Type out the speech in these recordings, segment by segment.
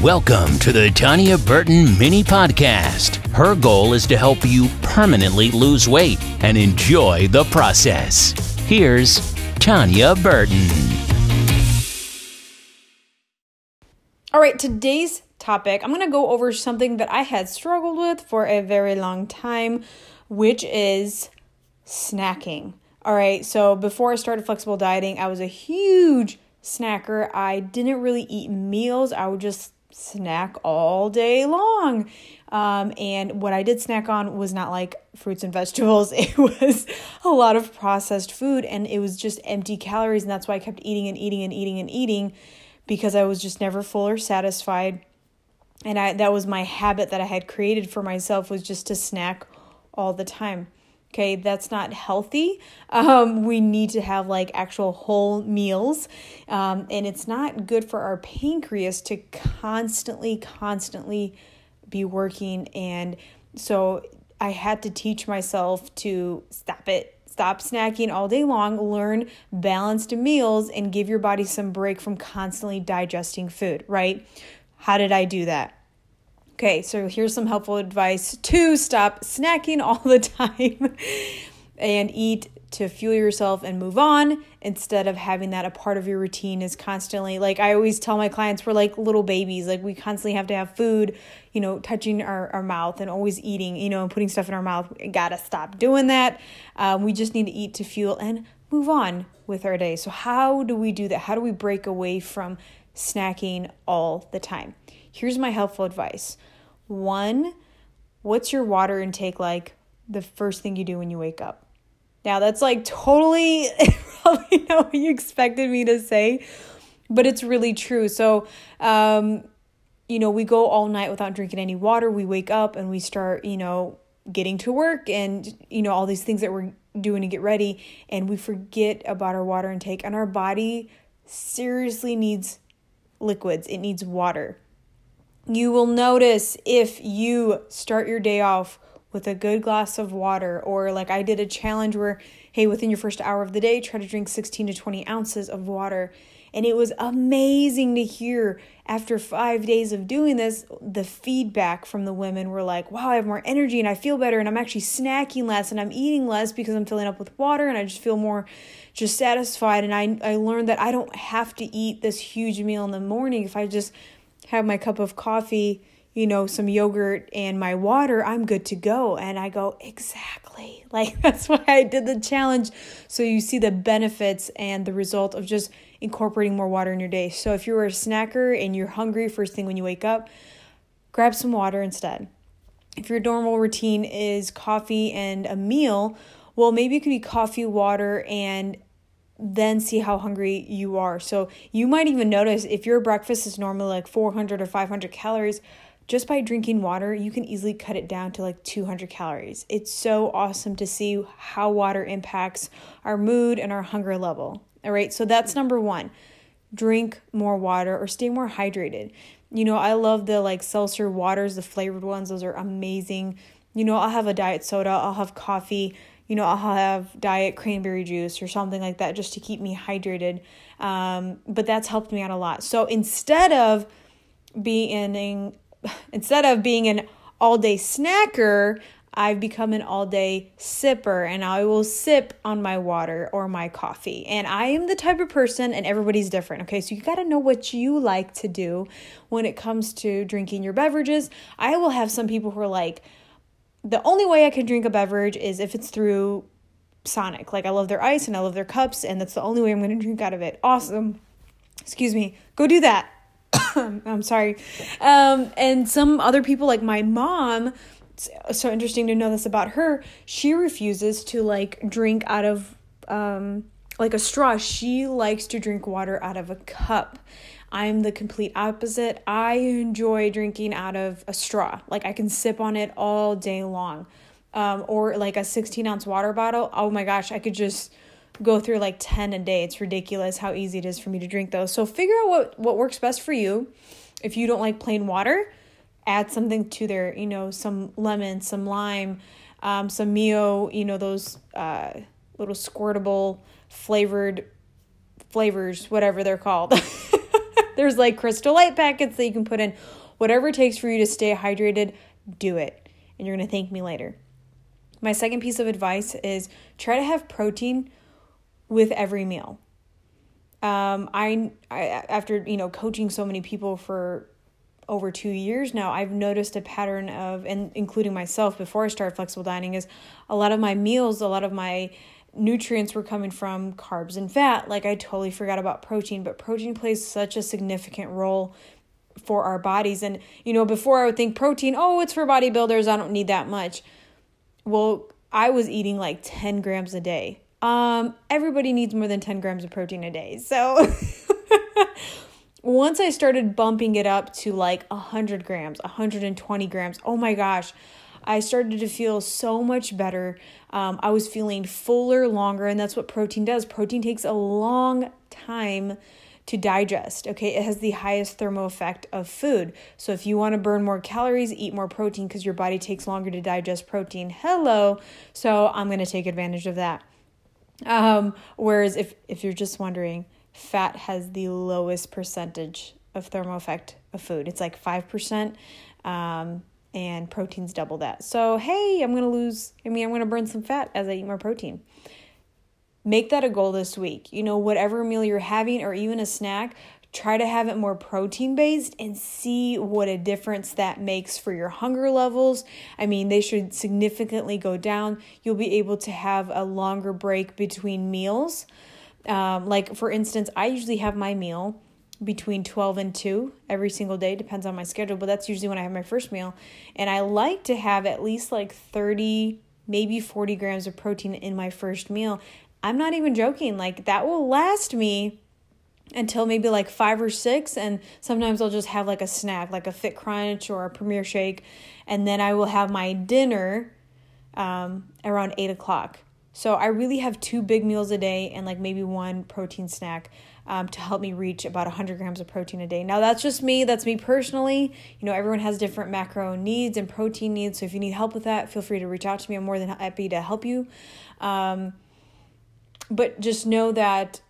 Welcome to the Tanya Burton Mini Podcast. Her goal is to help you permanently lose weight and enjoy the process. Here's Tanya Burton. All right, today's topic, I'm going to go over something that I had struggled with for a very long time, which is snacking. All right, so before I started flexible dieting, I was a huge snacker. I didn't really eat meals, I would just snack all day long. Um, and what I did snack on was not like fruits and vegetables, it was a lot of processed food, and it was just empty calories. And that's why I kept eating and eating and eating and eating because I was just never full or satisfied. And I that was my habit that I had created for myself was just to snack all the time. Okay, that's not healthy. Um, we need to have like actual whole meals. Um, and it's not good for our pancreas to constantly, constantly be working. And so I had to teach myself to stop it. Stop snacking all day long, learn balanced meals, and give your body some break from constantly digesting food, right? How did I do that? Okay, so here's some helpful advice to stop snacking all the time and eat to fuel yourself and move on instead of having that a part of your routine is constantly like I always tell my clients we're like little babies like we constantly have to have food you know touching our, our mouth and always eating you know and putting stuff in our mouth. We gotta stop doing that. Um, we just need to eat to fuel and move on with our day so how do we do that how do we break away from snacking all the time here's my helpful advice one, what's your water intake like the first thing you do when you wake up? Now, that's like totally probably not what you expected me to say, but it's really true. So, um, you know, we go all night without drinking any water. We wake up and we start, you know, getting to work and, you know, all these things that we're doing to get ready. And we forget about our water intake, and our body seriously needs liquids, it needs water. You will notice if you start your day off with a good glass of water, or like I did a challenge where, hey, within your first hour of the day, try to drink 16 to 20 ounces of water. And it was amazing to hear after five days of doing this, the feedback from the women were like, wow, I have more energy and I feel better and I'm actually snacking less and I'm eating less because I'm filling up with water and I just feel more just satisfied. And I, I learned that I don't have to eat this huge meal in the morning if I just have my cup of coffee, you know, some yogurt and my water, I'm good to go. And I go, exactly. Like that's why I did the challenge. So you see the benefits and the result of just incorporating more water in your day. So if you're a snacker and you're hungry first thing when you wake up, grab some water instead. If your normal routine is coffee and a meal, well, maybe it could be coffee, water, and then see how hungry you are. So you might even notice if your breakfast is normally like 400 or 500 calories, just by drinking water, you can easily cut it down to like 200 calories. It's so awesome to see how water impacts our mood and our hunger level. All right, so that's number one. Drink more water or stay more hydrated. You know, I love the like seltzer waters, the flavored ones, those are amazing. You know, I'll have a diet soda, I'll have coffee you know, I'll have diet cranberry juice or something like that just to keep me hydrated. Um, but that's helped me out a lot. So instead of being instead of being an all day snacker, I've become an all day sipper and I will sip on my water or my coffee. And I am the type of person, and everybody's different. Okay, so you got to know what you like to do when it comes to drinking your beverages. I will have some people who are like, the only way I can drink a beverage is if it's through Sonic. Like I love their ice and I love their cups, and that's the only way I'm to drink out of it. Awesome. Excuse me. Go do that. I'm sorry. Um, and some other people, like my mom, so interesting to know this about her. She refuses to like drink out of um, like a straw. She likes to drink water out of a cup. I'm the complete opposite. I enjoy drinking out of a straw. Like I can sip on it all day long. Um, or like a 16 ounce water bottle. Oh my gosh, I could just go through like 10 a day. It's ridiculous how easy it is for me to drink those. So figure out what, what works best for you. If you don't like plain water, add something to there, you know, some lemon, some lime, um, some Mio, you know, those uh, little squirtable flavored flavors, whatever they're called. There's like crystal light packets that you can put in. Whatever it takes for you to stay hydrated, do it. And you're going to thank me later. My second piece of advice is try to have protein with every meal. Um, I, I after you know coaching so many people for over two years now, I've noticed a pattern of, and including myself before I started flexible dieting, is a lot of my meals, a lot of my nutrients were coming from carbs and fat. Like I totally forgot about protein, but protein plays such a significant role for our bodies. And, you know, before I would think protein, oh, it's for bodybuilders, I don't need that much. Well, I was eating like 10 grams a day. Um, everybody needs more than 10 grams of protein a day. So once I started bumping it up to like 100 grams, 120 grams, oh my gosh, I started to feel so much better. Um, I was feeling fuller longer, and that's what protein does. Protein takes a long time to digest. Okay, it has the highest thermal effect of food. So if you want to burn more calories, eat more protein because your body takes longer to digest protein. Hello. So I'm going to take advantage of that. Um, whereas if if you're just wondering, fat has the lowest percentage of thermal effect of food. It's like 5%. Um, and protein's double that. So, hey, I'm going to lose, I mean, I'm going to burn some fat as I eat more protein. Make that a goal this week. You know, whatever meal you're having or even a snack, try to have it more protein based and see what a difference that makes for your hunger levels. I mean, they should significantly go down. You'll be able to have a longer break between meals. Um, like, for instance, I usually have my meal between 12 and 2 every single day depends on my schedule but that's usually when i have my first meal. And i like to have at least like 30 maybe 40 grams of protein in my first meal. I'm not even joking like that will last me until maybe like five or six and sometimes i'll just have like a snack like a fit crunch or a premier shake and then i will have my dinner um, around 8 o'clock so i really have two big meals a day and like maybe one protein snack um, to help me reach about 100 grams of protein a day. Now, that's just me. That's me personally. You know, everyone has different macro needs and protein needs. So if you need help with that, feel free to reach out to me. I'm more than happy to help you. Um, but just know that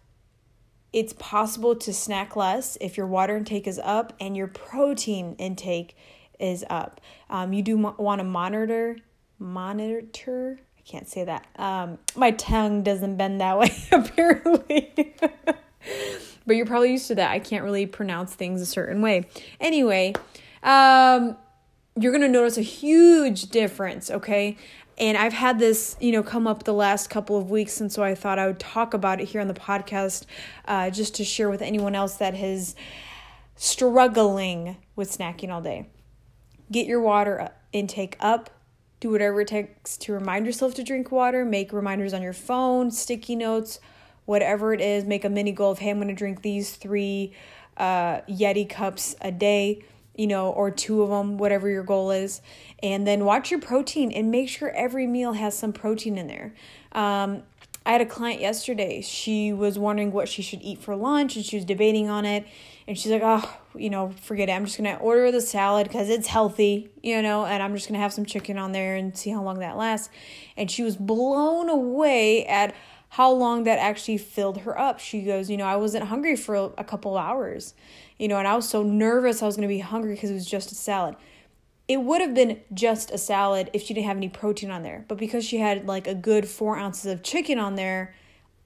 it's possible to snack less if your water intake is up and your protein intake is up. Um, you do mo- want to monitor, monitor. I can't say that. Um, my tongue doesn't bend that way, apparently. but you're probably used to that. I can't really pronounce things a certain way. Anyway, um, you're going to notice a huge difference, okay? And I've had this, you know, come up the last couple of weeks, and so I thought I would talk about it here on the podcast uh, just to share with anyone else that is struggling with snacking all day. Get your water intake up. Do whatever it takes to remind yourself to drink water. Make reminders on your phone, sticky notes, whatever it is, make a mini goal of, hey, I'm to drink these three uh, Yeti cups a day, you know, or two of them, whatever your goal is. And then watch your protein and make sure every meal has some protein in there. Um, I had a client yesterday. She was wondering what she should eat for lunch and she was debating on it. And she's like, oh, you know, forget it. I'm just to order the salad because it's healthy, you know, and I'm just to have some chicken on there and see how long that lasts. And she was blown away at how long that actually filled her up. She goes, You know, I wasn't hungry for a couple hours, you know, and I was so nervous I was to be hungry because it was just a salad. It would have been just a salad if she didn't have any protein on there, but because she had like a good four ounces of chicken on there,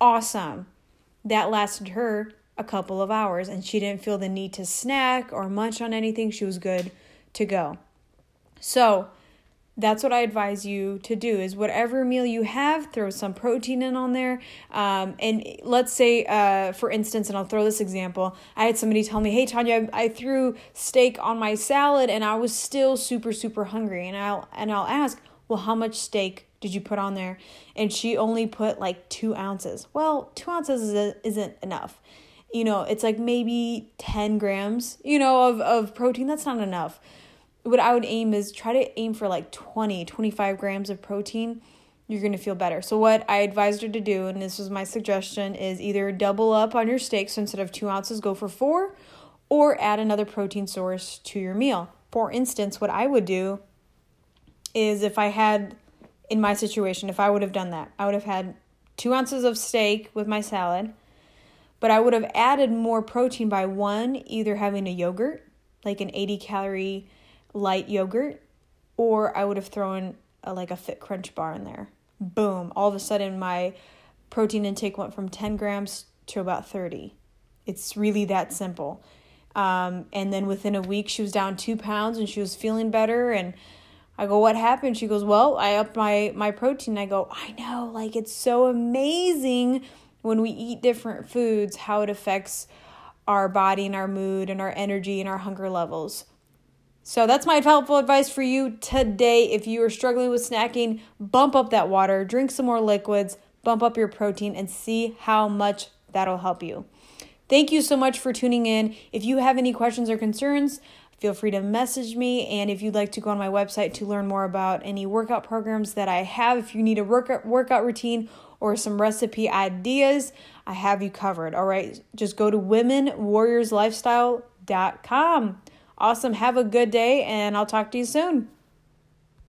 awesome. That lasted her a couple of hours and she didn't feel the need to snack or munch on anything. She was good to go. So, that's what I advise you to do is whatever meal you have, throw some protein in on there. Um, and let's say, uh, for instance, and I'll throw this example, I had somebody tell me, hey, Tanya, I, I threw steak on my salad and I was still super, super hungry. And I'll, and I'll ask, well, how much steak did you put on there? And she only put like two ounces. Well, two ounces is, isn't enough. You know, it's like maybe 10 grams, you know, of, of protein. That's not enough what I would aim is try to aim for like 20, 25 grams of protein. You're going to feel better. So, what I advised her to do, and this was my suggestion, is either double up on your steak. So, instead of two ounces, go for four, or add another protein source to your meal. For instance, what I would do is if I had, in my situation, if I would have done that, I would have had two ounces of steak with my salad, but I would have added more protein by one, either having a yogurt, like an 80 calorie light yogurt, or I would have thrown a, like a Fit Crunch bar in there. Boom. All of a sudden, my protein intake went from 10 grams to about 30. It's really that simple. Um, and then within a week, she was down two pounds and she was feeling better. And I go, what happened? She goes, well, I upped my, my protein. I go, I know, like it's so amazing when we eat different foods, how it affects our body and our mood and our energy and our hunger levels. So that's my helpful advice for you today. If you are struggling with snacking, bump up that water, drink some more liquids, bump up your protein, and see how much that'll help you. Thank you so much for tuning in. If you have any questions or concerns, feel free to message me. And if you'd like to go on my website to learn more about any workout programs that I have, if you need a workout, workout routine or some recipe ideas, I have you covered. All right, just go to womenwarriorslifestyle.com. Awesome. Have a good day, and I'll talk to you soon.